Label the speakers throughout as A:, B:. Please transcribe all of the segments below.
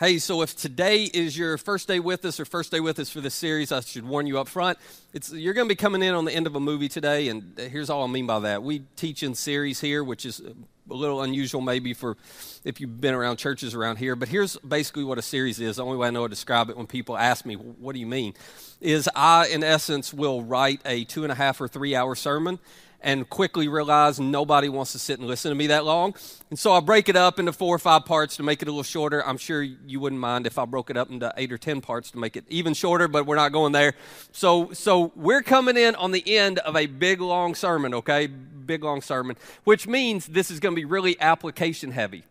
A: Hey, so if today is your first day with us or first day with us for this series, I should warn you up front. It's, you're going to be coming in on the end of a movie today, and uh, here's all I mean by that. We teach in series here, which is uh, a little unusual maybe for if you've been around churches around here, but here's basically what a series is. The only way I know how to describe it when people ask me, what do you mean? Is I, in essence, will write a two and a half or three hour sermon and quickly realize nobody wants to sit and listen to me that long. And so I break it up into four or five parts to make it a little shorter. I'm sure you wouldn't mind if I broke it up into eight or ten parts to make it even shorter, but we're not going there. So, so we're coming in on the end of a big long sermon, okay? Big long sermon, which means this is going to be really application heavy.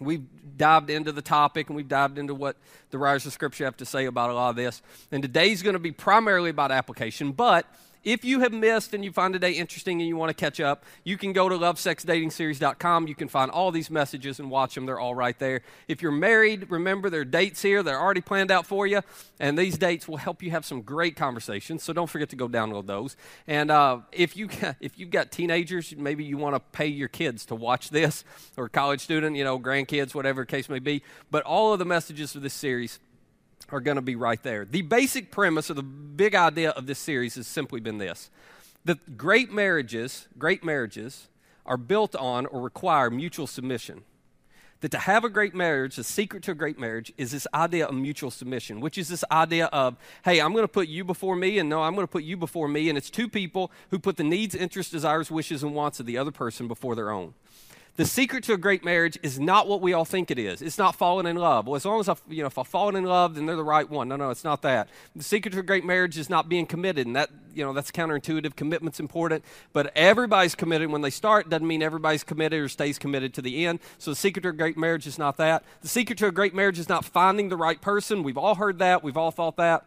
A: We've dived into the topic and we've dived into what the writers of Scripture have to say about a lot of this. And today's going to be primarily about application, but if you have missed and you find today interesting and you want to catch up, you can go to lovesexdatingseries.com. You can find all these messages and watch them. They're all right there. If you're married, remember there are dates here. They're already planned out for you. And these dates will help you have some great conversations. So don't forget to go download those. And uh, if, you, if you've got teenagers, maybe you want to pay your kids to watch this, or college student, you know, grandkids, whatever case may be. But all of the messages for this series are going to be right there. The basic premise or the big idea of this series has simply been this that great marriages, great marriages, are built on or require mutual submission. That to have a great marriage, the secret to a great marriage is this idea of mutual submission, which is this idea of, hey, I'm going to put you before me, and no, I'm going to put you before me. And it's two people who put the needs, interests, desires, wishes, and wants of the other person before their own. The secret to a great marriage is not what we all think it is. It's not falling in love. Well, as long as I, you know, if I've fallen in love, then they're the right one. No, no, it's not that. The secret to a great marriage is not being committed, and that, you know, that's counterintuitive. Commitment's important, but everybody's committed when they start. Doesn't mean everybody's committed or stays committed to the end. So the secret to a great marriage is not that. The secret to a great marriage is not finding the right person. We've all heard that. We've all thought that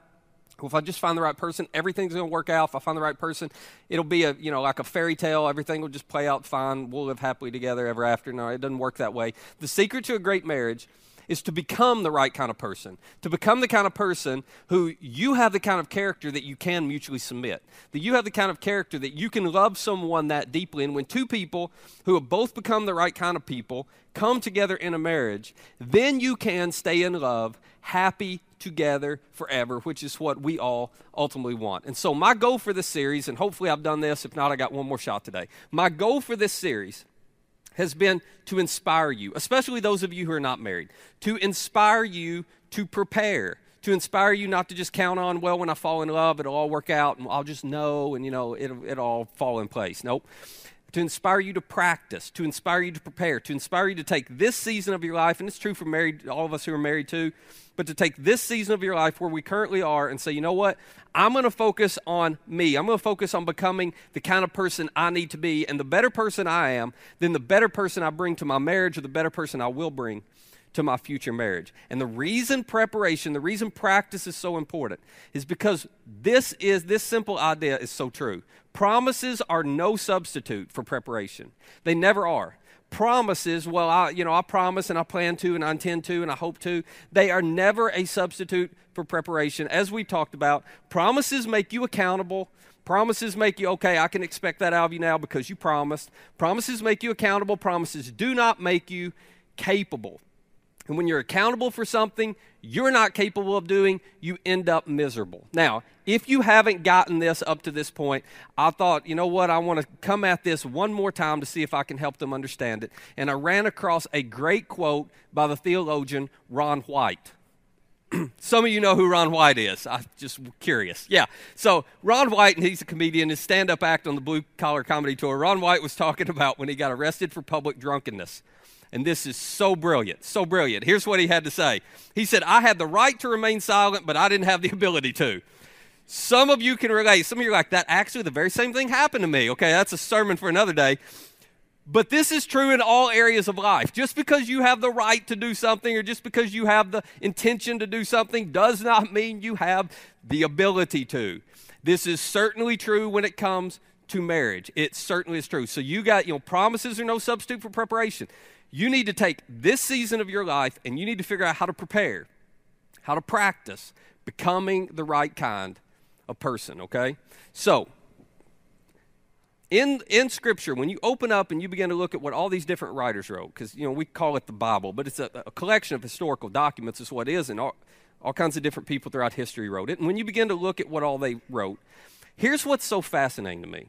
A: if I just find the right person, everything's going to work out. If I find the right person, it'll be a, you know, like a fairy tale. Everything will just play out fine. We'll live happily together ever after. No, it doesn't work that way. The secret to a great marriage is to become the right kind of person, to become the kind of person who you have the kind of character that you can mutually submit, that you have the kind of character that you can love someone that deeply. And when two people who have both become the right kind of people come together in a marriage, then you can stay in love, happy together forever, which is what we all ultimately want. And so, my goal for this series, and hopefully I've done this, if not, I got one more shot today. My goal for this series has been to inspire you, especially those of you who are not married, to inspire you to prepare, to inspire you not to just count on, well, when I fall in love, it'll all work out and I'll just know and, you know, it'll, it'll all fall in place. Nope to inspire you to practice, to inspire you to prepare, to inspire you to take this season of your life, and it's true for married, all of us who are married too, but to take this season of your life where we currently are and say, you know what? I'm going to focus on me. I'm going to focus on becoming the kind of person I need to be. And the better person I am, then the better person I bring to my marriage or the better person I will bring to my future marriage. And the reason preparation, the reason practice is so important is because this is this simple idea is so true. Promises are no substitute for preparation. They never are. Promises, well, I, you know, I promise and I plan to and I intend to and I hope to. They are never a substitute for preparation. As we talked about, promises make you accountable. Promises make you, okay, I can expect that out of you now because you promised. Promises make you accountable. Promises do not make you capable. And when you're accountable for something you're not capable of doing, you end up miserable. Now, if you haven't gotten this up to this point, I thought, you know what, I want to come at this one more time to see if I can help them understand it. And I ran across a great quote by the theologian Ron White. Some of you know who Ron White is. I'm just curious. Yeah. So, Ron White, and he's a comedian, his stand up act on the Blue Collar Comedy Tour. Ron White was talking about when he got arrested for public drunkenness. And this is so brilliant, so brilliant. Here's what he had to say He said, I had the right to remain silent, but I didn't have the ability to. Some of you can relate. Some of you are like, that actually, the very same thing happened to me. Okay, that's a sermon for another day. But this is true in all areas of life. Just because you have the right to do something or just because you have the intention to do something does not mean you have the ability to. This is certainly true when it comes to marriage. It certainly is true. So you got, you know, promises are no substitute for preparation. You need to take this season of your life and you need to figure out how to prepare, how to practice becoming the right kind of person, okay? So, in in scripture when you open up and you begin to look at what all these different writers wrote because you know we call it the bible but it's a, a, collection of historical documents is what it is and all, all kinds of different people throughout history wrote it and when you begin to look at what all they wrote here's what's so fascinating to me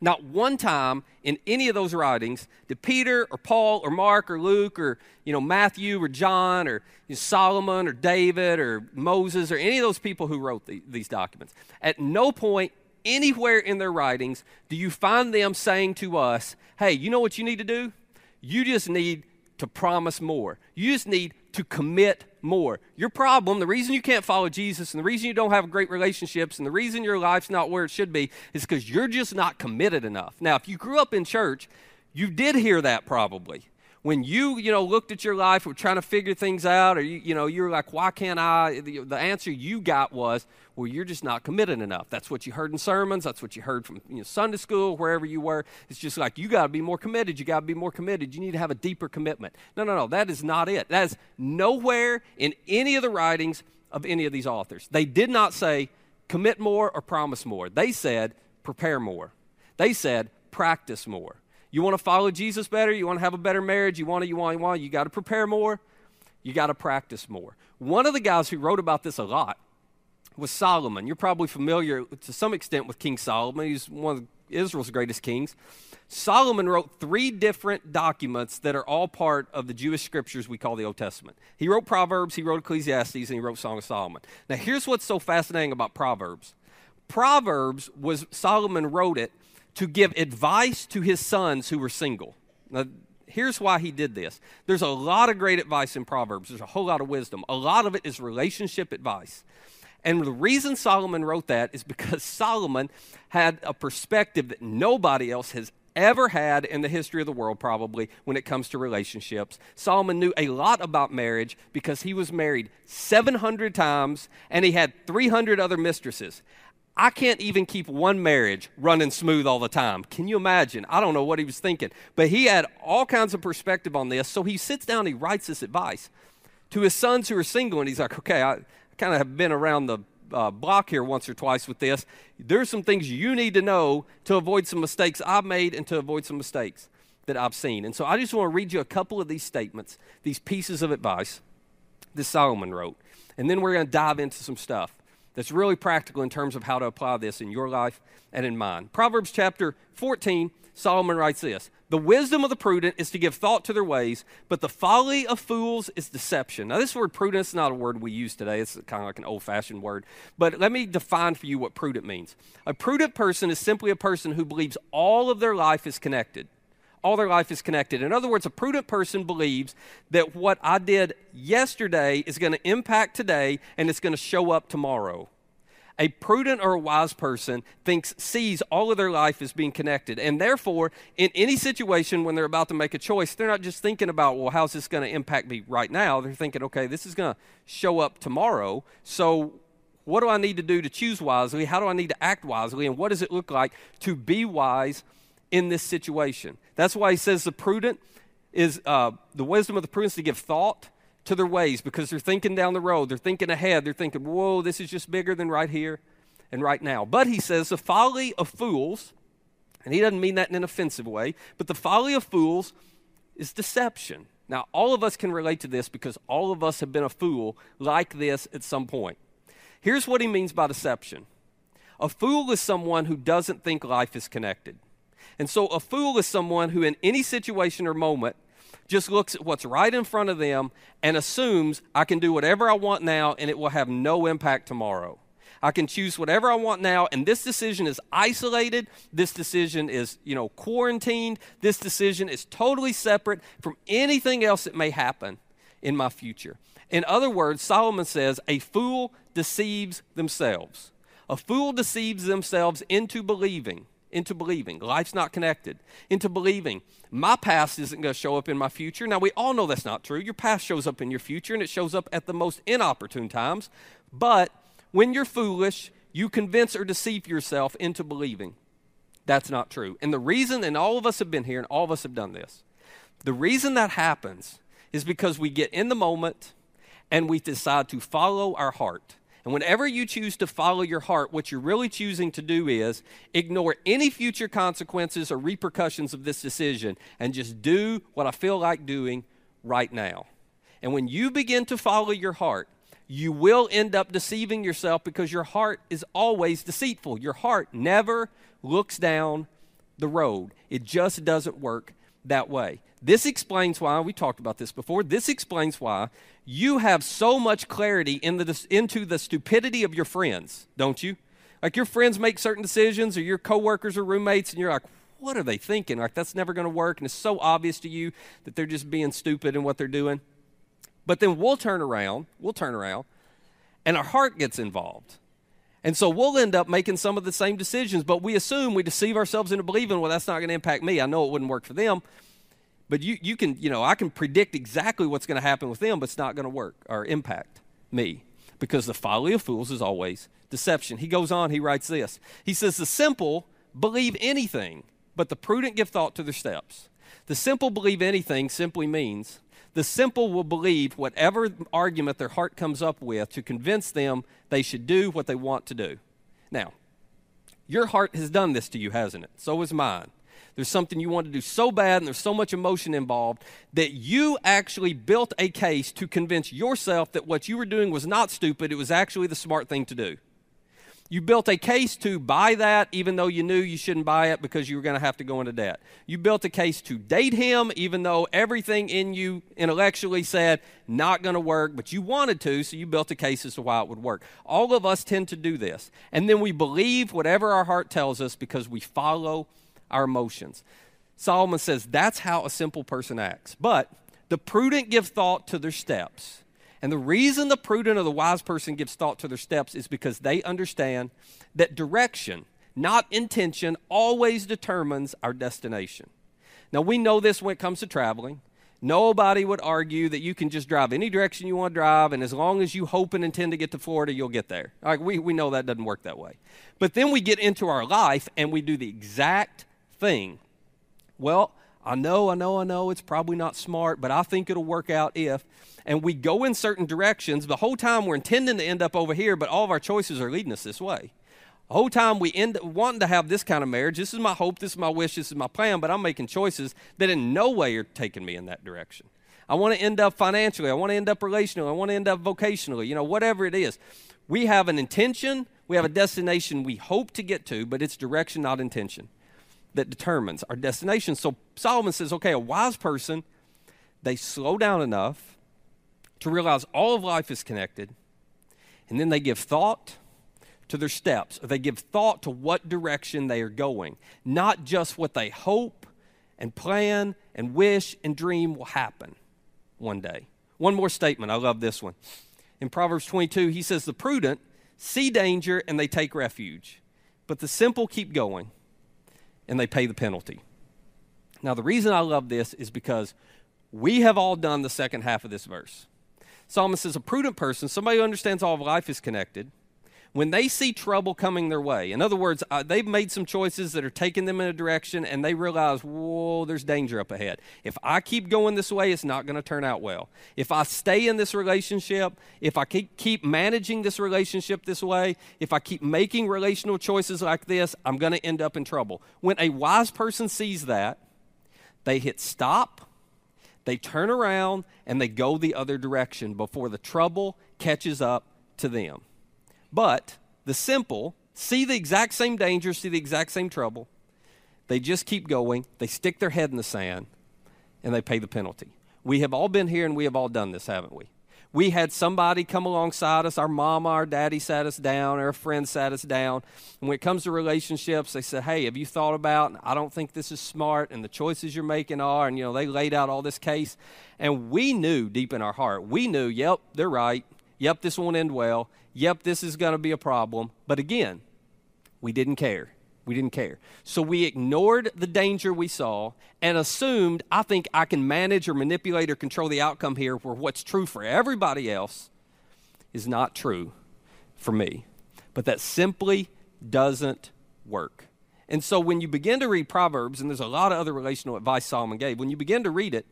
A: not one time in any of those writings did Peter or Paul or Mark or Luke or you know Matthew or John or you know, Solomon or David or Moses or any of those people who wrote the, these documents. At no point anywhere in their writings do you find them saying to us, "Hey, you know what you need to do? You just need to promise more. You just need to commit more. Your problem, the reason you can't follow Jesus and the reason you don't have great relationships and the reason your life's not where it should be is because you're just not committed enough. Now, if you grew up in church, you did hear that probably when you you know looked at your life were trying to figure things out or you, you know you're like why can't i? The, the, answer you got was well you're just not committed enough. That's what you heard in sermons. That's what you heard from you know, sunday school wherever you were. It's just like you got to be more committed. You got to be more committed. You need to have a deeper commitment. No no no. That is not it. That is nowhere in any of the writings of any of these authors. They did not say commit more or promise more. They said prepare more. They said practice more you want to follow Jesus better? You want to have a better marriage? You want to, you want, you want, you got to prepare more. You got to practice more. One of the guys who wrote about this a lot was Solomon. You're probably familiar to some extent with King Solomon. He's one of Israel's greatest kings. Solomon wrote three different documents that are all part of the Jewish scriptures we call the Old Testament. He wrote Proverbs, he wrote Ecclesiastes, and he wrote Song of Solomon. Now, here's what's so fascinating about Proverbs. Proverbs was Solomon wrote it to give advice to his sons who were single. Now, here's why he did this. There's a lot of great advice in Proverbs, there's a whole lot of wisdom. A lot of it is relationship advice. And the reason Solomon wrote that is because Solomon had a perspective that nobody else has ever had in the history of the world, probably, when it comes to relationships. Solomon knew a lot about marriage because he was married 700 times and he had 300 other mistresses. I can't even keep one marriage running smooth all the time. Can you imagine? I don't know what he was thinking. But he had all kinds of perspective on this. So he sits down, he writes this advice to his sons who are single, and he's like, okay, I kind of have been around the uh, block here once or twice with this. There's some things you need to know to avoid some mistakes I've made and to avoid some mistakes that I've seen. And so I just want to read you a couple of these statements, these pieces of advice that Solomon wrote. And then we're going to dive into some stuff that's really practical in terms of how to apply this in your life and in mine. Proverbs chapter 14, Solomon writes this The wisdom of the prudent is to give thought to their ways, but the folly of fools is deception. Now, this word prudent is not a word we use today, it's kind of like an old fashioned word. But let me define for you what prudent means. A prudent person is simply a person who believes all of their life is connected all their life is connected. In other words, a prudent person believes that what I did yesterday is going to impact today and it's going to show up tomorrow. A prudent or a wise person thinks, sees all of their life as being connected. And therefore, in any situation when they're about to make a choice, they're not just thinking about, well, how's this going to impact me right now? They're thinking, okay, this is going to show up tomorrow. So, what do I need to do to choose wisely? How do I need to act wisely? And what does it look like to be wise in this situation. That's why he says the prudent is uh, the wisdom of the prudent to give thought to their ways because they're thinking down the road. They're thinking ahead. They're thinking, whoa, this is just bigger than right here and right now. But he says the folly of fools, and he doesn't mean that in an offensive way, but the folly of fools is deception. Now, all of us can relate to this because all of us have been a fool like this at some point. Here's what he means by deception a fool is someone who doesn't think life is connected. And so a fool is someone who, in any situation or moment, just looks at what's right in front of them and assumes I can do whatever I want now and it will have no impact tomorrow. I can choose whatever I want now, and this decision is isolated. This decision is, you know, quarantined. This decision is totally separate from anything else that may happen in my future. In other words, Solomon says, a fool deceives themselves. A fool deceives themselves into believing into believing. Life's not connected. Into believing. My past isn't going to show up in my future. Now, we all know that's not true. Your past shows up in your future, and it shows up at the most inopportune times. But when you're foolish, you convince or deceive yourself into believing. That's not true. And the reason, and all of us have been here, and all of us have done this, the reason that happens is because we get in the moment and we decide to follow our heart And whenever you choose to follow your heart, what you're really choosing to do is ignore any future consequences or repercussions of this decision and just do what I feel like doing right now. And when you begin to follow your heart, you will end up deceiving yourself because your heart is always deceitful. Your heart never looks down the road, it just doesn't work that way. This explains why, we talked about this before, this explains why you have so much clarity in the, into the stupidity of your friends, don't you? Like your friends make certain decisions, or your coworkers or roommates, and you're like, what are they thinking? Like, that's never going to work. And it's so obvious to you that they're just being stupid in what they're doing. But then we'll turn around, we'll turn around, and our heart gets involved. And so we'll end up making some of the same decisions, but we assume we deceive ourselves into believing, well, that's not going to impact me. I know it wouldn't work for them. But you, you can, you know, I can predict exactly what's going to happen with them, but it's not going to work or impact me because the folly of fools is always deception. He goes on, he writes this. He says, The simple believe anything, but the prudent give thought to their steps. The simple believe anything simply means the simple will believe whatever argument their heart comes up with to convince them they should do what they want to do. Now, your heart has done this to you, hasn't it? So has mine. There's something you want to do so bad and there's so much emotion involved that you actually built a case to convince yourself that what you were doing was not stupid, it was actually the smart thing to do. You built a case to buy that even though you knew you shouldn't buy it because you were going to have to go into debt. You built a case to date him even though everything in you intellectually said not going to work, but you wanted to, so you built a case as to why it would work. All of us tend to do this. And then we believe whatever our heart tells us because we follow our emotions. Solomon says that's how a simple person acts. But the prudent give thought to their steps. And the reason the prudent or the wise person gives thought to their steps is because they understand that direction, not intention, always determines our destination. Now, we know this when it comes to traveling. Nobody would argue that you can just drive any direction you want to drive, and as long as you hope and intend to get to Florida, you'll get there. Like we, we know that doesn't work that way. But then we get into our life and we do the exact thing. Well, I know, I know, I know it's probably not smart, but I think it'll work out if. And we go in certain directions. The whole time we're intending to end up over here, but all of our choices are leading us this way. The whole time we end up wanting to have this kind of marriage. This is my hope, this is my wish, this is my plan, but I'm making choices that in no way are taking me in that direction. I want to end up financially, I want to end up relationally, I want to end up vocationally, you know, whatever it is. We have an intention, we have a destination we hope to get to, but it's direction, not intention that determines our destination. So Solomon says, okay, a wise person, they slow down enough to realize all of life is connected, and then they give thought to their steps, or they give thought to what direction they are going, not just what they hope and plan and wish and dream will happen one day. One more statement. I love this one. In Proverbs 22, he says, The prudent see danger and they take refuge, but the simple keep going and they pay the penalty. Now, the reason I love this is because we have all done the second half of this verse. Solomon says, A prudent person, somebody who understands all of life is connected, when they see trouble coming their way, in other words, uh, they've made some choices that are taking them in a direction and they realize, whoa, there's danger up ahead. If I keep going this way, it's not going to turn out well. If I stay in this relationship, if I keep managing this relationship this way, if I keep making relational choices like this, I'm going to end up in trouble. When a wise person sees that, they hit stop, they turn around, and they go the other direction before the trouble catches up to them. But the simple see the exact same danger, see the exact same trouble. They just keep going, they stick their head in the sand, and they pay the penalty. We have all been here and we have all done this, haven't we? We had somebody come alongside us, our mama, our daddy sat us down, our friend sat us down. And when it comes to relationships, they said, Hey, have you thought about, I don't think this is smart, and the choices you're making are, and you know, they laid out all this case. And we knew deep in our heart, we knew, yep, they're right. Yep, this won't end well yep, this is going to be a problem. But again, we didn't care. We didn't care. So we ignored the danger we saw and assumed, I think I can manage or manipulate or control the outcome here where what's true for everybody else is not true for me. But that simply doesn't work. And so when you begin to read Proverbs, and there's a lot of other relational advice Solomon gave, when you begin to read it,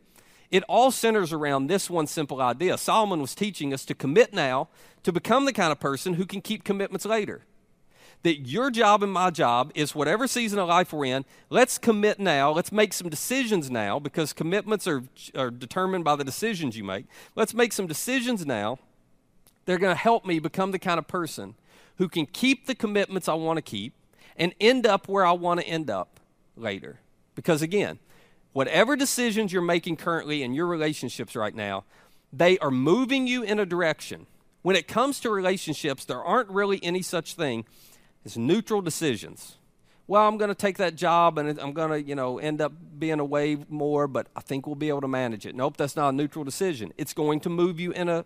A: it all centers around this one simple idea. Solomon was teaching us to commit now to become the kind of person who can keep commitments later. That your job and my job is whatever season of life we're in, let's commit now. Let's make some decisions now because commitments are, are determined by the decisions you make. Let's make some decisions now. They're going to help me become the kind of person who can keep the commitments I want to keep and end up where I want to end up later. Because again, whatever decisions you're making currently in your relationships right now, they are moving you in a direction. When it comes to relationships, there aren't really any such thing as neutral decisions. Well, I'm going to take that job and I'm going to, you know, end up being away more, but I think we'll be able to manage it. Nope, that's not a neutral decision. It's going to move you in a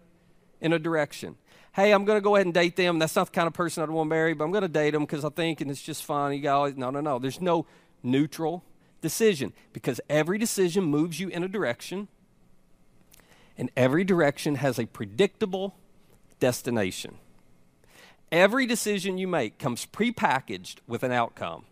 A: in a direction. Hey, I'm going to go ahead and date them. That's not the kind of person I'd want to marry, but I'm going to date them because I think and it's just fun. You got no, no, no. There's no neutral decision because every decision moves you in a direction, and every direction has a predictable destination. Every decision you make comes prepackaged with an outcome.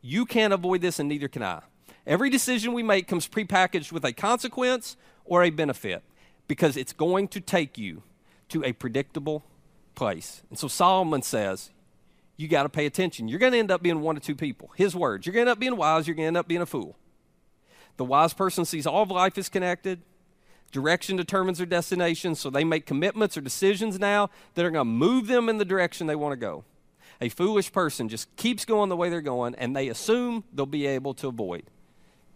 A: You can't avoid this, and neither can I. Every decision we make comes prepackaged with a consequence or a benefit because it's going to take you to a predictable place. And so Solomon says, you got to pay attention. You're going to end up being one of two people. His words. You're going to end up being wise, you're going to end up being a fool. The wise person sees all of life is connected. Direction determines their destination, so they make commitments or decisions now that are going to move them in the direction they want to go. A foolish person just keeps going the way they're going, and they assume they'll be able to avoid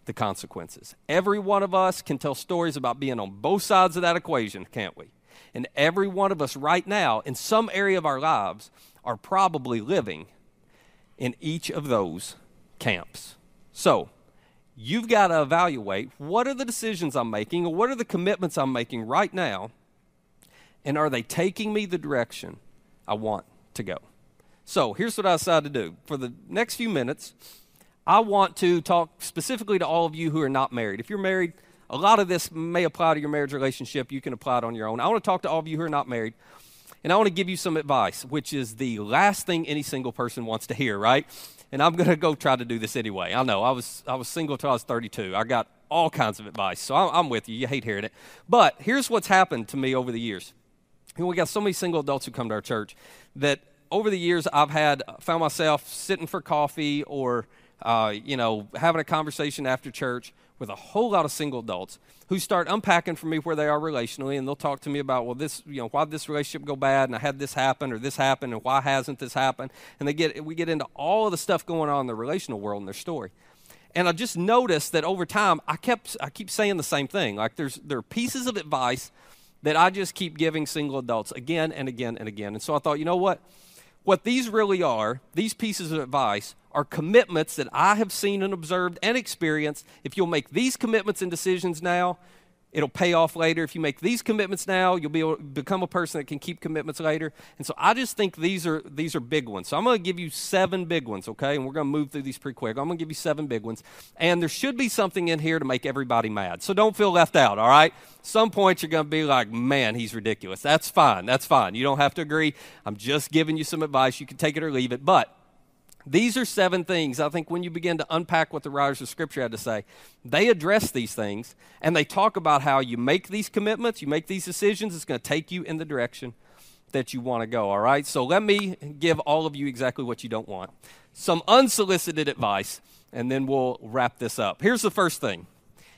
A: the consequences. Every one of us can tell stories about being on both sides of that equation, can't we? And every one of us right now, in some area of our lives, are probably living in each of those camps. So, you've got to evaluate what are the decisions I'm making or what are the commitments I'm making right now, and are they taking me the direction I want to go? So, here's what I decided to do. For the next few minutes, I want to talk specifically to all of you who are not married. If you're married, a lot of this may apply to your marriage relationship. You can apply it on your own. I want to talk to all of you who are not married, and I want to give you some advice, which is the last thing any single person wants to hear, right? And I'm going to go try to do this anyway. I know I was I was single till I was 32. I got all kinds of advice, so I'm, I'm with you. You hate hearing it, but here's what's happened to me over the years. You know, we got so many single adults who come to our church that over the years I've had found myself sitting for coffee or uh, you know having a conversation after church with a whole lot of single adults who start unpacking for me where they are relationally, and they'll talk to me about, well, this, you know, why did this relationship go bad, and I had this happen, or this happened, and why hasn't this happened? And they get, we get into all of the stuff going on in the relational world and their story. And I just noticed that over time, I kept, I keep saying the same thing. Like there's, there are pieces of advice that I just keep giving single adults again and again and again. And so I thought, you know what? What these really are, these pieces of advice, are commitments that I have seen and observed and experienced. If you'll make these commitments and decisions now, it'll pay off later. If you make these commitments now, you'll be able to become a person that can keep commitments later. And so I just think these are these are big ones. So I'm going to give you seven big ones, okay? And we're going to move through these pretty quick. I'm going to give you seven big ones. And there should be something in here to make everybody mad. So don't feel left out, all right? Some points you're going to be like, "Man, he's ridiculous." That's fine. That's fine. You don't have to agree. I'm just giving you some advice. You can take it or leave it. But these are seven things, I think, when you begin to unpack what the writers of Scripture had to say, they address these things and they talk about how you make these commitments, you make these decisions, it's going to take you in the direction that you want to go, all right? So let me give all of you exactly what you don't want. Some unsolicited advice, and then we'll wrap this up. Here's the first thing.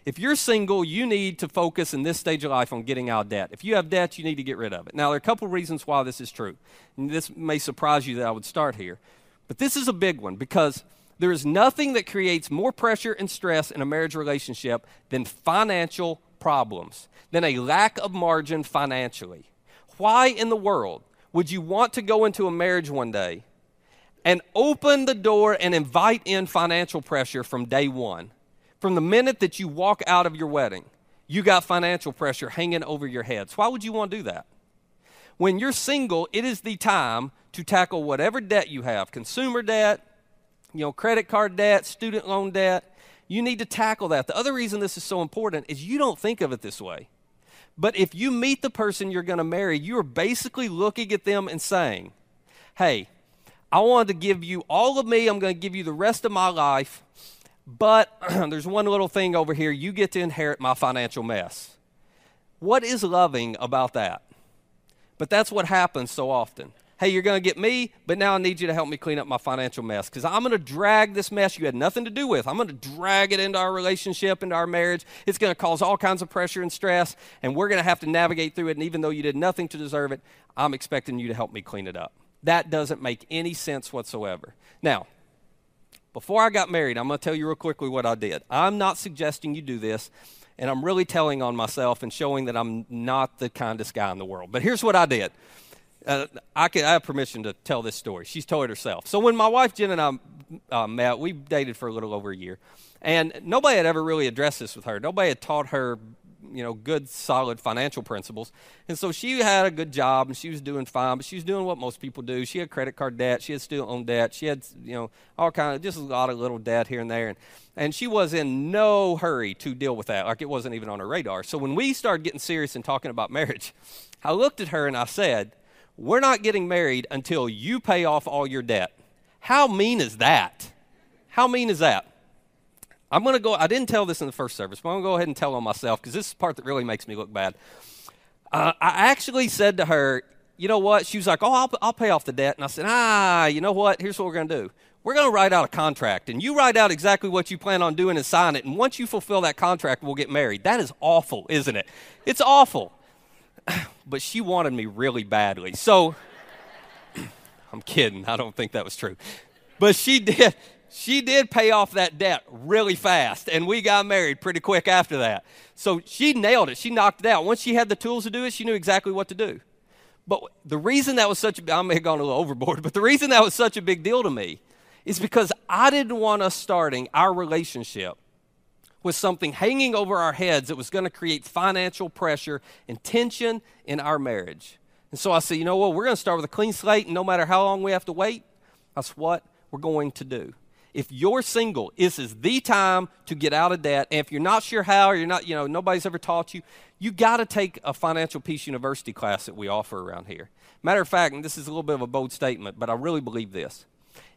A: If you're single, you need to focus in this stage of life on getting out of debt. If you have debt, you need to get rid of it. Now, there are a couple reasons why this is true. And this may surprise you that I would start here. But this is a big one because there is nothing that creates more pressure and stress in a marriage relationship than financial problems, than a lack of margin financially. Why in the world would you want to go into a marriage one day and open the door and invite in financial pressure from day one? From the minute that you walk out of your wedding, you got financial pressure hanging over your heads. Why would you want to do that? When you're single, it is the time to tackle whatever debt you have consumer debt, you know, credit card debt, student loan debt. You need to tackle that. The other reason this is so important is you don't think of it this way. But if you meet the person you're going to marry, you are basically looking at them and saying, hey, I wanted to give you all of me, I'm going to give you the rest of my life, But there's one little thing over here. You get to inherit my financial mess. What is loving about that? But that's what happens so often. Hey, you're going to get me, but now I need you to help me clean up my financial mess because I'm going to drag this mess you had nothing to do with. I'm going to drag it into our relationship, into our marriage. It's going to cause all kinds of pressure and stress, and we're going to have to navigate through it. And even though you did nothing to deserve it, I'm expecting you to help me clean it up. That doesn't make any sense whatsoever. Now, before I got married, I'm going to tell you real quickly what I did. I'm not suggesting you do this, and I'm really telling on myself and showing that I'm not the kindest guy in the world. But here's what I did. Uh, I, I have permission to tell this story. She's told it herself. So when my wife Jen and I uh, met, we dated for a little over a year, and nobody had ever really addressed this with her. Nobody had taught her you know good solid financial principles. And so she had a good job and she was doing fine but she was doing what most people do. She had credit card debt she had student loan debt she had you know all kind of just a lot of little debt here and there. And, and she was in no hurry to deal with that like it wasn't even on her radar. So when we started getting serious and talking about marriage i looked at her and i said we're not getting married until you pay off all your debt. How mean is that? How mean is that I'm going to go, I didn't tell this in the first service, but I'm going to go ahead and tell on myself because this is the part that really makes me look bad. Uh, I actually said to her, you know what? She was like, oh, I'll, I'll pay off the debt. And I said, ah, you know what? Here's what we're going to do. We're going to write out a contract, and you write out exactly what you plan on doing and sign it. And once you fulfill that contract, we'll get married. That is awful, isn't it? It's awful. But she wanted me really badly. So I'm kidding. I don't think that was true. But she did she did pay off that debt really fast, and we got married pretty quick after that. So she nailed it. She knocked it out. Once she had the tools to do it, she knew exactly what to do. But the reason that was such a, I may have gone a little overboard, but the reason that was such a big deal to me is because I didn't want us starting our relationship with something hanging over our heads that was going to create financial pressure and tension in our marriage. And so I said, you know what, we're going to start with a clean slate, and no matter how long we have to wait, that's what we're going to do if you're single, this is the time to get out of debt. And if you're not sure how, or you're not, you know, nobody's ever taught you, you got to take a Financial Peace University class that we offer around here. Matter of fact, and this is a little bit of a bold statement, but I really believe this.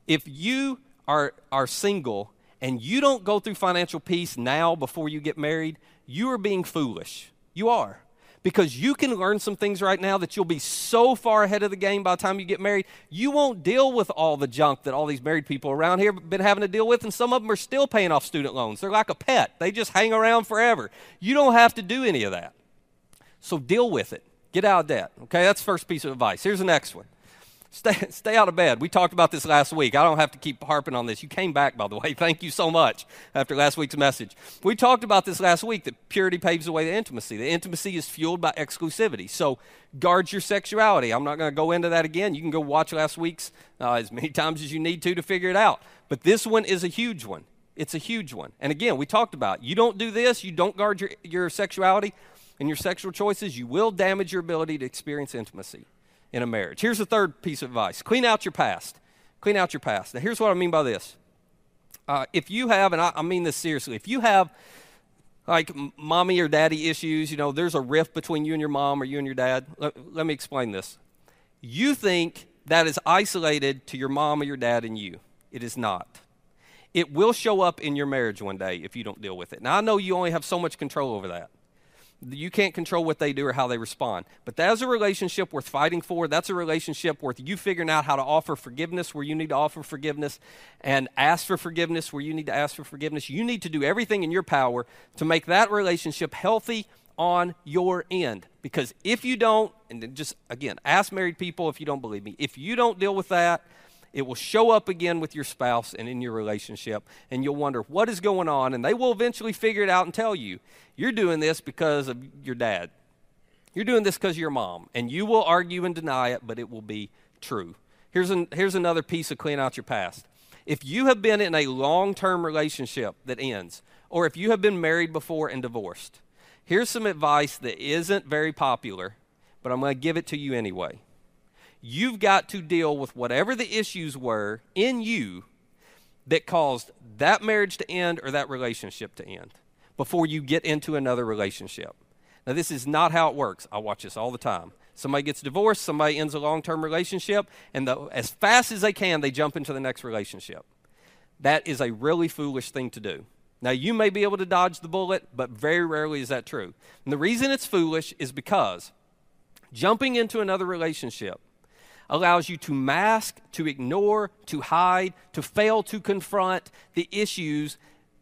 A: If you are, are single and you don't go through financial peace now before you get married, you are being foolish. You are because you can learn some things right now that you'll be so far ahead of the game by the time you get married. You won't deal with all the junk that all these married people around here have been having to deal with, and some of them are still paying off student loans. They're like a pet, they just hang around forever. You don't have to do any of that. So deal with it. Get out of debt. Okay, that's the first piece of advice. Here's the next one. Stay, stay out of bed. We talked about this last week. I don't have to keep harping on this. You came back, by the way. Thank you so much after last week's message. We talked about this last week that purity paves the way intimacy. The intimacy is fueled by exclusivity. So guard your sexuality. I'm not going to go into that again. You can go watch last week's uh, as many times as you need to to figure it out. But this one is a huge one. It's a huge one. And again, we talked about you don't do this, you don't guard your, your sexuality and your sexual choices, you will damage your ability to experience intimacy in a marriage. Here's the third piece of advice clean out your past. Clean out your past. Now, here's what I mean by this. Uh, if you have, and I, I mean this seriously, if you have like mommy or daddy issues, you know, there's a rift between you and your mom or you and your dad. Let, let me explain this. You think that is isolated to your mom or your dad and you. It is not. It will show up in your marriage one day if you don't deal with it. Now, I know you only have so much control over that you can't control what they do or how they respond. But that's a relationship worth fighting for. That's a relationship worth you figuring out how to offer forgiveness where you need to offer forgiveness and ask for forgiveness where you need to ask for forgiveness. You need to do everything in your power to make that relationship healthy on your end. Because if you don't, and just again, ask married people if you don't believe me, if you don't deal with that, it will show up again with your spouse and in your relationship, and you'll wonder what is going on, and they will eventually figure it out and tell you, you're doing this because of your dad. You're doing this because of your mom, and you will argue and deny it, but it will be true. Here's, an, here's another piece of clean out your past. If you have been in a long term relationship that ends, or if you have been married before and divorced, here's some advice that isn't very popular, but I'm going to give it to you anyway you've got to deal with whatever the issues were in you that caused that marriage to end or that relationship to end before you get into another relationship. Now, this is not how it works. I watch this all the time. Somebody gets divorced, somebody ends a long term relationship, and the, as fast as they can, they jump into the next relationship. That is a really foolish thing to do. Now, you may be able to dodge the bullet, but very rarely is that true. And the reason it's foolish is because jumping into another relationship allows you to mask, to ignore, to hide, to fail to confront the issues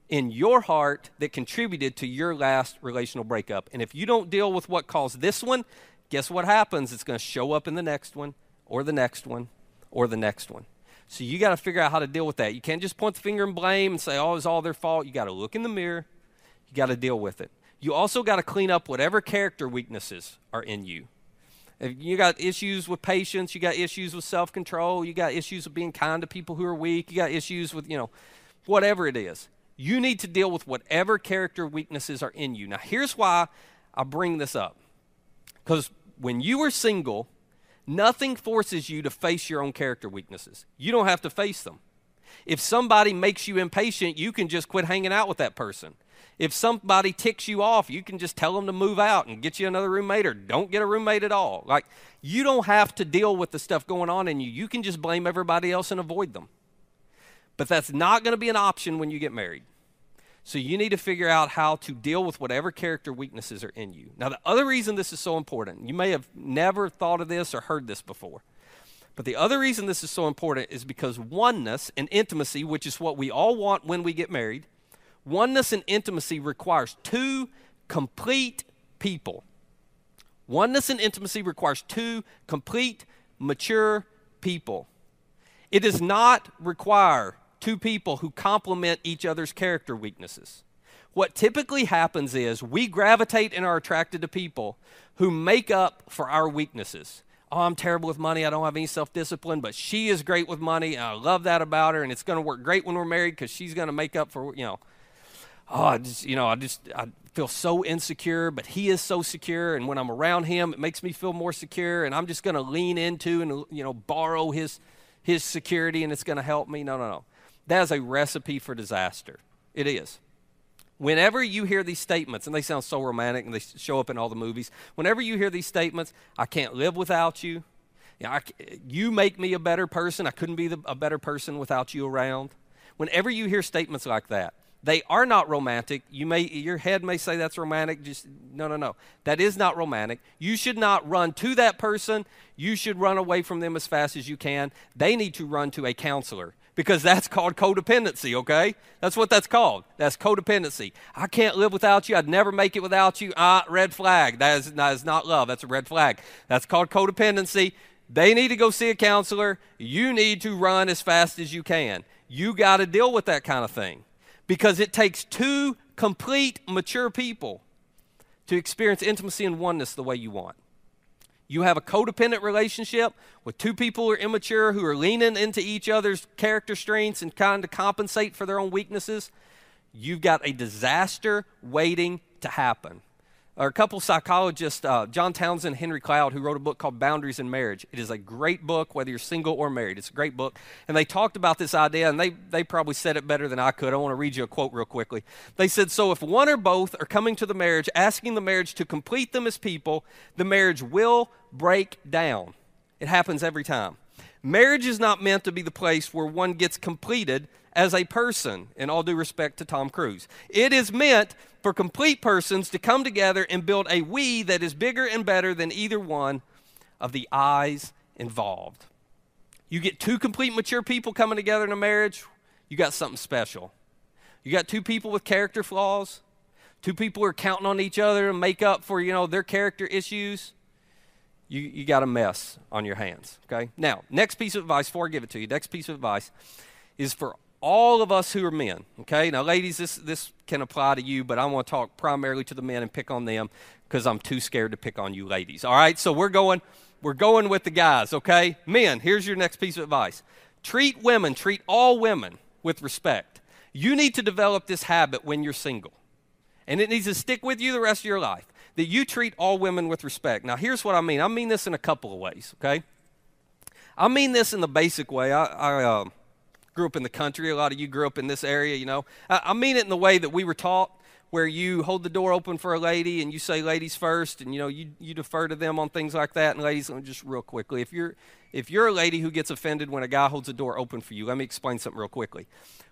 A: in your heart that contributed to your last relational breakup. And if you don't deal with what caused this one, guess what happens? It's going to show up in the next one, or the next one, or the next one. So you got to figure out how to deal with that. You can't just point the finger and blame and say, oh, it's all their fault. You got to look in the mirror. You got to deal with it. You also got to clean up whatever character weaknesses are in you. If you got issues with patience, you got issues with self control, you got issues with being kind to people who are weak, you got issues with, you know, whatever it is. You need to deal with whatever character weaknesses are in you. Now, here's why I bring this up. Because when you are single, nothing forces you to face your own character weaknesses. You don't have to face them. If somebody makes you impatient, you can just quit hanging out with that person. If somebody ticks you off, you can just tell them to move out and get you another roommate or don't get a roommate at all. Like, you don't have to deal with the stuff going on in you. You can just blame everybody else and avoid them. But that's not going to be an option when you get married. So you need to figure out how to deal with whatever character weaknesses are in you. Now, the other reason this is so important, you may have never thought of this or heard this before. But the other reason this is so important is because oneness and intimacy, which is what we all want when we get married, Oneness and intimacy requires two complete people. Oneness and intimacy requires two complete, mature people. It does not require two people who complement each other's character weaknesses. What typically happens is we gravitate and are attracted to people who make up for our weaknesses. Oh, I'm terrible with money. I don't have any self discipline, but she is great with money. I love that about her, and it's going to work great when we're married because she's going to make up for, you know, oh, I just, you know, I just, I feel so insecure, but he is so secure. And when I'm around him, it makes me feel more secure. And I'm just going to lean into and, you know, borrow his, his security and it's going to help me. No, no, no. That is a recipe for disaster. It is. Whenever you hear these statements, and they sound so romantic and they show up in all the movies, whenever you hear these statements, I can't live without you. You, know, I, you make me a better person. I couldn't be the, a better person without you around. Whenever you hear statements like that, they are not romantic. You may your head may say that's romantic. Just no, no, no. That is not romantic. You should not run to that person. You should run away from them as fast as you can. They need to run to a counselor because that's called codependency, okay? That's what that's called. That's codependency. I can't live without you. I'd never make it without you. Ah, red flag. That is, that is not love. That's a red flag. That's called codependency. They need to go see a counselor. You need to run as fast as you can. You got to deal with that kind of thing because it takes two complete, mature people to experience intimacy and oneness the way you want. You have a codependent relationship with two people who are immature, who are leaning into each other's character strengths and kind of compensate for their own weaknesses. You've got a disaster waiting to happen or a couple psychologists, uh, John Townsend, Henry Cloud, who wrote a book called Boundaries in Marriage. It is a great book, whether you're single or married. It's a great book. And they talked about this idea, and they, they probably said it better than I could. I want to read you a quote real quickly. They said, So if one or both are coming to the marriage, asking the marriage to complete them as people, the marriage will break down. It happens every time. Marriage is not meant to be the place where one gets completed as a person, in all due respect to Tom Cruise. It is meant for complete persons to come together and build a we that is bigger and better than either one of the eyes involved. You get two complete mature people coming together in a marriage, you got something special. You got two people with character flaws, two people who are counting on each other to make up for, you know, their character issues. You, you got a mess on your hands, okay? Now, next piece of advice, before I give it to you, next piece of advice is for all of us who are men, okay? Now, ladies, this, this can apply to you, but I want to talk primarily to the men and pick on them because I'm too scared to pick on you ladies. All right, so we're going, we're going with the guys, okay? Men, here's your next piece of advice. Treat women, treat all women with respect. You need to develop this habit when you're single. And it needs to stick with you the rest of your life. That you treat all women with respect. Now, here's what I mean. I mean this in a couple of ways, okay? I mean this in the basic way. I, I uh, grew up in the country. A lot of you grew up in this area, you know. I, I mean it in the way that we were taught. where you hold the door open for a lady and you say ladies first and you know you, you defer to them on things like that and ladies just real quickly if you're if you're a lady who gets offended when a guy holds the door open for you let me explain something real quickly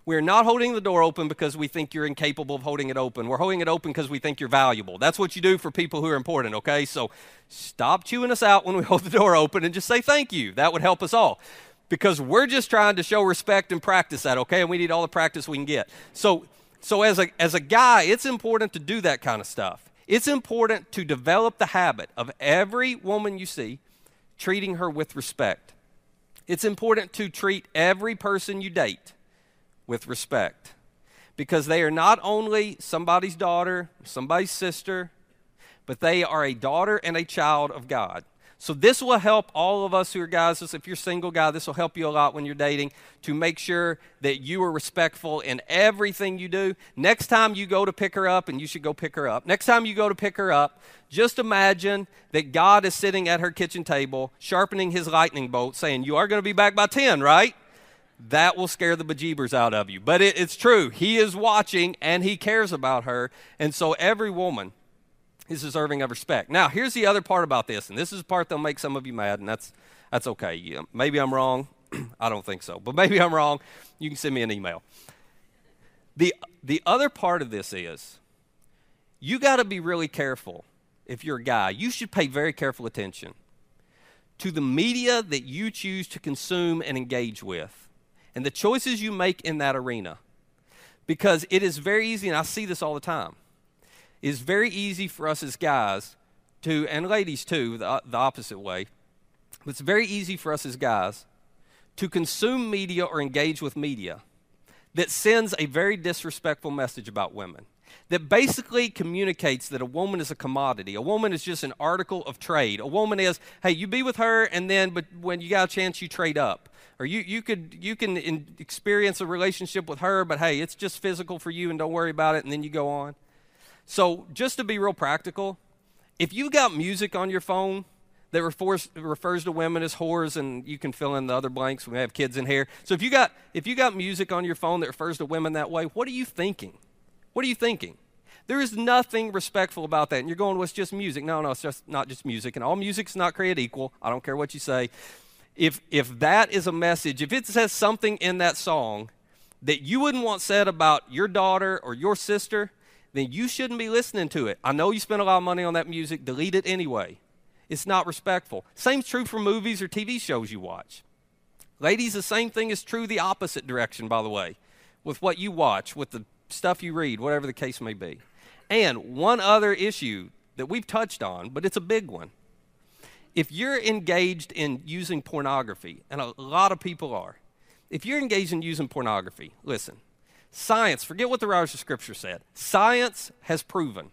A: we're not holding the door open because we think you're incapable of holding it open we're holding it open because we think you're valuable that's what you do for people who are important okay so stop chewing us out when we hold the door open and just say thank you that would help us all because we're just trying to show respect and practice that okay and we need all the practice we can get so so, as a, as a guy, it's important to do that kind of stuff. It's important to develop the habit of every woman you see treating her with respect. It's important to treat every person you date with respect because they are not only somebody's daughter, somebody's sister, but they are a daughter and a child of God. So, this will help all of us who are guys. If you're single guy, this will help you a lot when you're dating to make sure that you are respectful in everything you do. Next time you go to pick her up, and you should go pick her up, next time you go to pick her up, just imagine that God is sitting at her kitchen table, sharpening his lightning bolt, saying, You are going to be back by 10, right? That will scare the bejeebers out of you. But it, it's true. He is watching and he cares about her. And so, every woman is deserving of respect. Now, here's the other part about this, and this is the part that'll make some of you mad, and that's that's okay. Yeah, maybe I'm wrong. I don't think so, but maybe I'm wrong. You can send me an email. The the other part of this is you got to be really careful if you're a guy. You should pay very careful attention to the media that you choose to consume and engage with and the choices you make in that arena. Because it is very easy, and I see this all the time is very easy for us as guys to, and ladies too, the, the opposite way, but it's very easy for us as guys to consume media or engage with media that sends a very disrespectful message about women. That basically communicates that a woman is a commodity. A woman is just an article of trade. A woman is, hey, you be with her, and then, but when you got a chance, you trade up. Or you, you could you can in, experience a relationship with her, but hey, it's just physical for you, and don't worry about it, and then you go on. So, just to be real practical, if you got music on your phone that refers, refers to women as whores, and you can fill in the other blanks, we have kids in here. So, if you got if you got music on your phone that refers to women that way, what are you thinking? What are you thinking? There is nothing respectful about that. And you're going, well, it's just music. No, no, it's just not just music. And all music's not created equal. I don't care what you say. If if that is a message, if it says something in that song that you wouldn't want said about your daughter or your sister, then you shouldn't be listening to it. I know you spent a lot of money on that music, delete it anyway. It's not respectful. Same's true for movies or TV shows you watch. Ladies, the same thing is true the opposite direction, by the way, with what you watch, with the stuff you read, whatever the case may be. And one other issue that we've touched on, but it's a big one. If you're engaged in using pornography, and a lot of people are, if you're engaged in using pornography, listen, Science, forget what the writers of Scripture said. Science has proven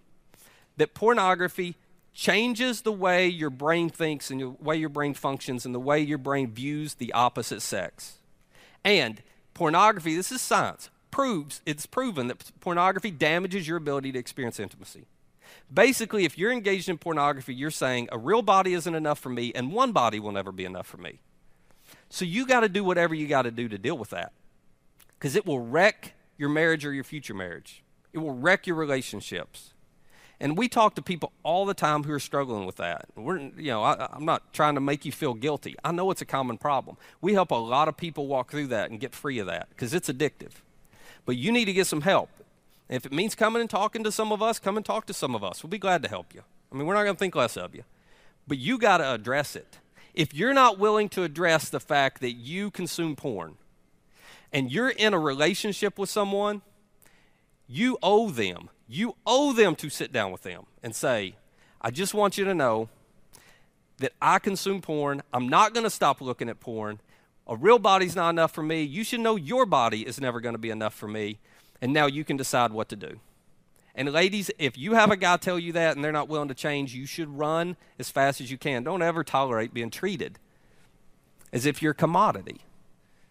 A: that pornography changes the way your brain thinks and the way your brain functions and the way your brain views the opposite sex. And pornography, this is science, proves it's proven that pornography damages your ability to experience intimacy. Basically, if you're engaged in pornography, you're saying a real body isn't enough for me and one body will never be enough for me. So you got to do whatever you got to do to deal with that because it will wreck your marriage or your future marriage. It will wreck your relationships. And we talk to people all the time who are struggling with that. We're, you know, I, I'm not trying to make you feel guilty. I know it's a common problem. We help a lot of people walk through that and get free of that because it's addictive. But you need to get some help. And if it means coming and talking to some of us, come and talk to some of us. We'll be glad to help you. I mean, we're not going to think less of you. But you got to address it. If you're not willing to address the fact that you consume porn, and you're in a relationship with someone, you owe them. You owe them to sit down with them and say, I just want you to know that I consume porn. I'm not going to stop looking at porn. A real body's not enough for me. You should know your body is never going to be enough for me. And now you can decide what to do. And ladies, if you have a guy tell you that and they're not willing to change, you should run as fast as you can. Don't ever tolerate being treated as if you're a commodity.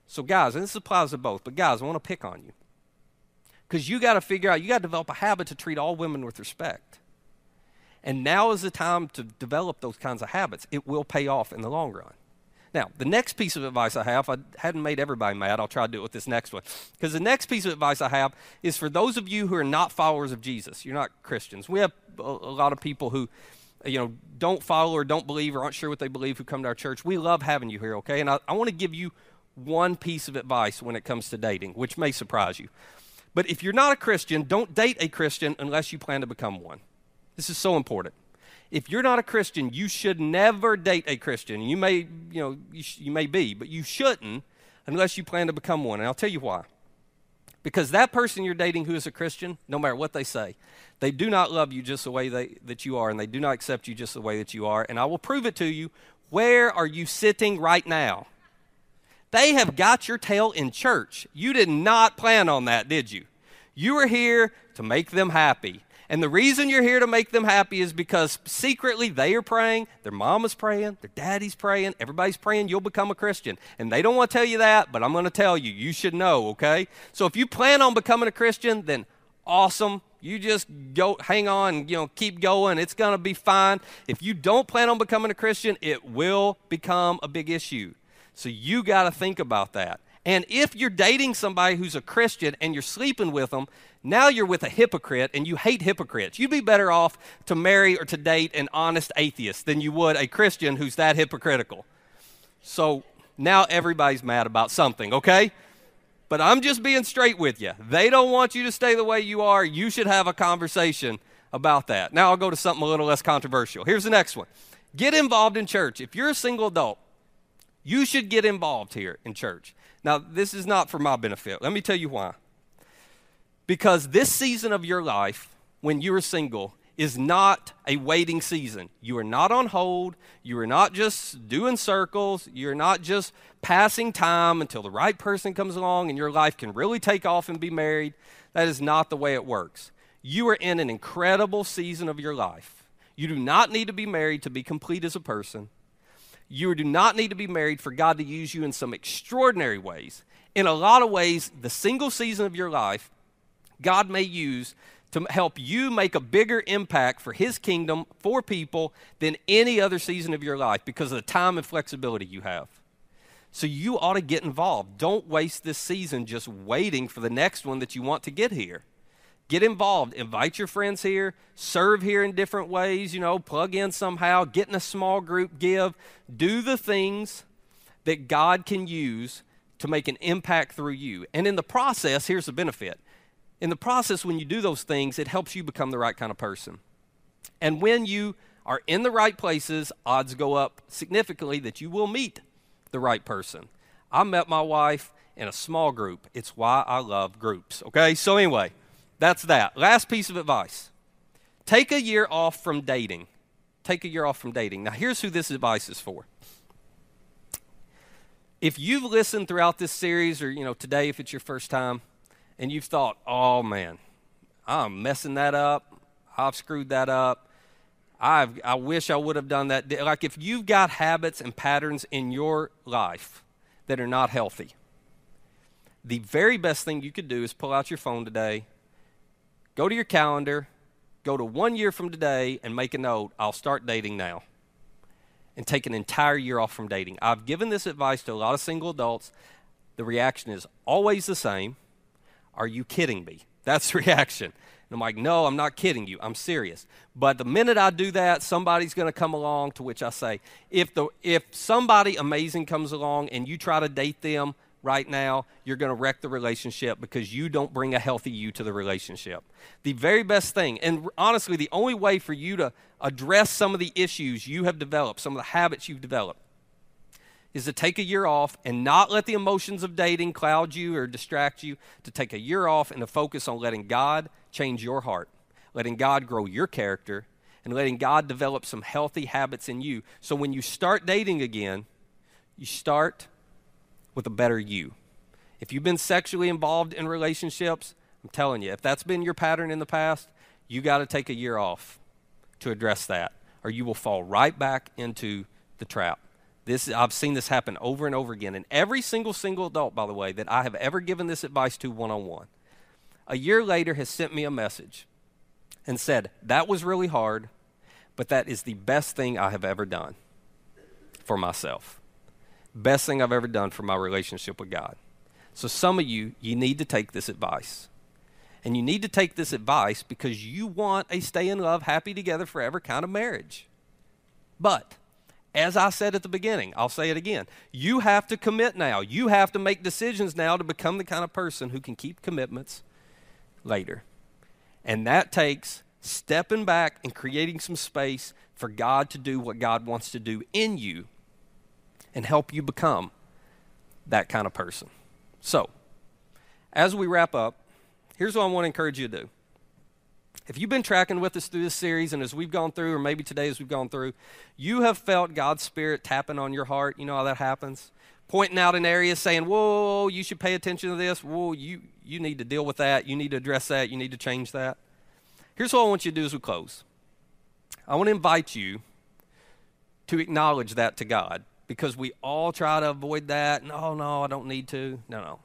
A: So, guys, and this applies to both, but guys, I want to pick on you. Because you got to figure out, you got to develop a habit to treat all women with respect. And now is the time to develop those kinds of habits. It will pay off in the long run. Now, the next piece of advice I have, I hadn't made everybody mad. I'll try to do it with this next one. Because the next piece of advice I have is for those of you who are not followers of Jesus, you're not Christians. We have a, lot of people who, you know, don't follow or don't believe or aren't sure what they believe who come to our church. We love having you here, okay? And I, I want to give you one piece of advice when it comes to dating, which may surprise you. But if you're not a Christian, don't date a Christian unless you plan to become one. This is so important if you're not a Christian, you should never date a Christian. You may, you know, you, sh- you may be, but you shouldn't unless you plan to become one. And I'll tell you why. Because that person you're dating who is a Christian, no matter what they say, they do not love you just the way they, that you are, and they do not accept you just the way that you are. And I will prove it to you. Where are you sitting right now? They have got your tail in church. You did not plan on that, did you? You were here to make them happy. And the reason you're here to make them happy is because secretly they are praying, their mama's praying, their daddy's praying, everybody's praying you'll become a Christian. And they don't want to tell you that, but I'm going to tell you, you should know, okay? So if you plan on becoming a Christian, then awesome. You just go hang on, you know, keep going. It's going to be fine. If you don't plan on becoming a Christian, it will become a big issue. So you got to think about that. And if you're dating somebody who's a Christian and you're sleeping with them, now you're with a hypocrite and you hate hypocrites. You'd be better off to marry or to date an honest atheist than you would a Christian who's that hypocritical. So now everybody's mad about something, okay? But I'm just being straight with you. They don't want you to stay the way you are. You should have a conversation about that. Now I'll go to something a little less controversial. Here's the next one Get involved in church. If you're a single adult, you should get involved here in church. Now, this is not for my benefit. Let me tell you why. Because this season of your life, when you're single, is not a waiting season. You are not on hold. You are not just doing circles. You're not just passing time until the right person comes along and your life can really take off and be married. That is not the way it works. You are in an incredible season of your life. You do not need to be married to be complete as a person. You do not need to be married for God to use you in some extraordinary ways. In a lot of ways, the single season of your life, God may use to help you make a bigger impact for His kingdom, for people, than any other season of your life because of the time and flexibility you have. So you ought to get involved. Don't waste this season just waiting for the next one that you want to get here. Get involved. Invite your friends here. Serve here in different ways. You know, plug in somehow. Get in a small group. Give. Do the things that God can use to make an impact through you. And in the process, here's the benefit. In the process, when you do those things, it helps you become the right kind of person. And when you are in the right places, odds go up significantly that you will meet the right person. I met my wife in a small group. It's why I love groups. Okay? So, anyway. That's that. Last piece of advice take a year off from dating. Take a year off from dating. Now, here's who this advice is for. If you've listened throughout this series, or you know, today, if it's your first time, and you've thought, oh man, I'm messing that up, I've screwed that up, I've, I wish I would have done that. Like, if you've got habits and patterns in your life that are not healthy, the very best thing you could do is pull out your phone today Go to your calendar, go to one year from today, and make a note I'll start dating now. And take an entire year off from dating. I've given this advice to a lot of single adults. The reaction is always the same Are you kidding me? That's the reaction. And I'm like, No, I'm not kidding you. I'm serious. But the minute I do that, somebody's going to come along to which I say, if, the, if somebody amazing comes along and you try to date them, right now, you're going to wreck the relationship because you don't bring a healthy you to the relationship. The very best thing, and honestly, the only way for you to address some of the issues you have developed, some of the habits you've developed, is to take a year off and not let the emotions of dating cloud you or distract you, to take a year off and to focus on letting God change your heart, letting God grow your character, and letting God develop some healthy habits in you. So when you start dating again, you start with a better you. If you've been sexually involved in relationships, I'm telling you, if that's been your pattern in the past, you got to take a year off to address that, or you will fall right back into the trap. This, I've seen this happen over and over again. And every single single adult, by the way, that I have ever given this advice to one on one, a year later has sent me a message and said, That was really hard, but that is the best thing I have ever done for myself. Best thing I've ever done for my relationship with God. So, some of you, you need to take this advice. And you need to take this advice because you want a stay in love, happy together forever kind of marriage. But, as I said at the beginning, I'll say it again. You have to commit now. You have to make decisions now to become the kind of person who can keep commitments later. And that takes stepping back and creating some space for God to do what God wants to do in you and help you become that kind of person. So, as we wrap up, here's what I want to encourage you to do. If you've been tracking with us through this series, and as we've gone through, or maybe today as we've gone through, you have felt God's Spirit tapping on your heart. You know how that happens? Pointing out an area, saying, Whoa, you should pay attention to this. Whoa, you, you need to deal with that. You need to address that. You need to change that. Here's what I want you to do as we close I want to invite you to acknowledge that to God because we all try to avoid that. No, no, I don't need to. No, no.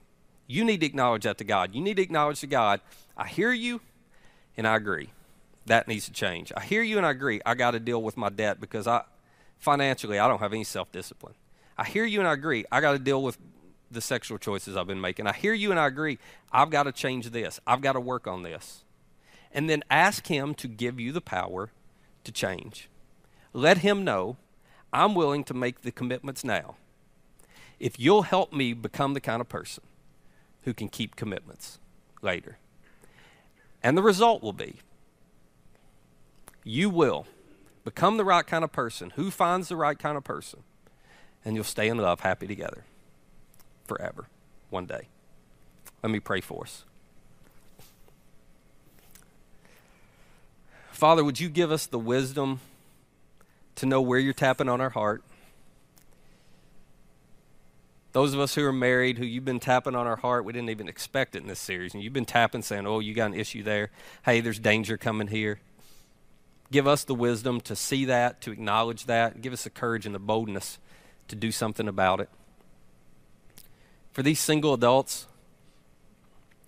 A: You need to acknowledge that to God. You need to acknowledge to God, I hear you and I agree. That needs to change. I hear you and I agree. I got to deal with my debt because I financially I don't have any self-discipline. I hear you and I agree. I got to deal with the sexual choices I've been making. I hear you and I agree. I've got to change this. I've got to work on this. And then ask him to give you the power to change. Let him know I'm willing to make the commitments now if you'll help me become the kind of person who can keep commitments later. And the result will be you will become the right kind of person who finds the right kind of person, and you'll stay in love, happy together forever, one day. Let me pray for us. Father, would you give us the wisdom to know where you're tapping on our heart? Those of us who are married, who you've been tapping on our heart, we didn't even expect it in this series. And you've been tapping, saying, Oh, you got an issue there. Hey, there's danger coming here. Give us the wisdom to see that, to acknowledge that. Give us the courage and the boldness to do something about it. For these single adults,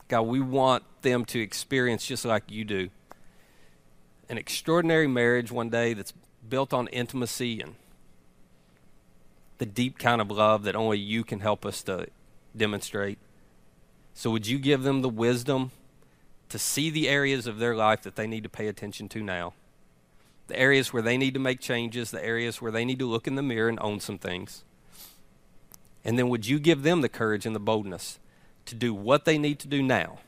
A: God, we want them to experience just like you do an extraordinary marriage one day that's built on intimacy and the deep kind of love that only you can help us to demonstrate. So, would you give them the wisdom to see the areas of their life that they need to pay attention to now? The areas where they need to make changes, the areas where they need to look in the mirror and own some things. And then, would you give them the courage and the boldness to do what they need to do now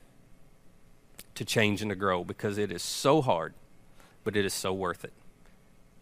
A: to change and to grow? Because it is so hard but it is so worth it.